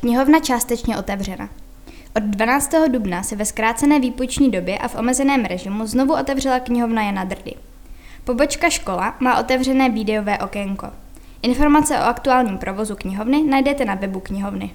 Knihovna částečně otevřena. Od 12. dubna se ve zkrácené výpoční době a v omezeném režimu znovu otevřela knihovna Jana Drdy. Pobočka škola má otevřené videové okénko. Informace o aktuálním provozu knihovny najdete na webu knihovny.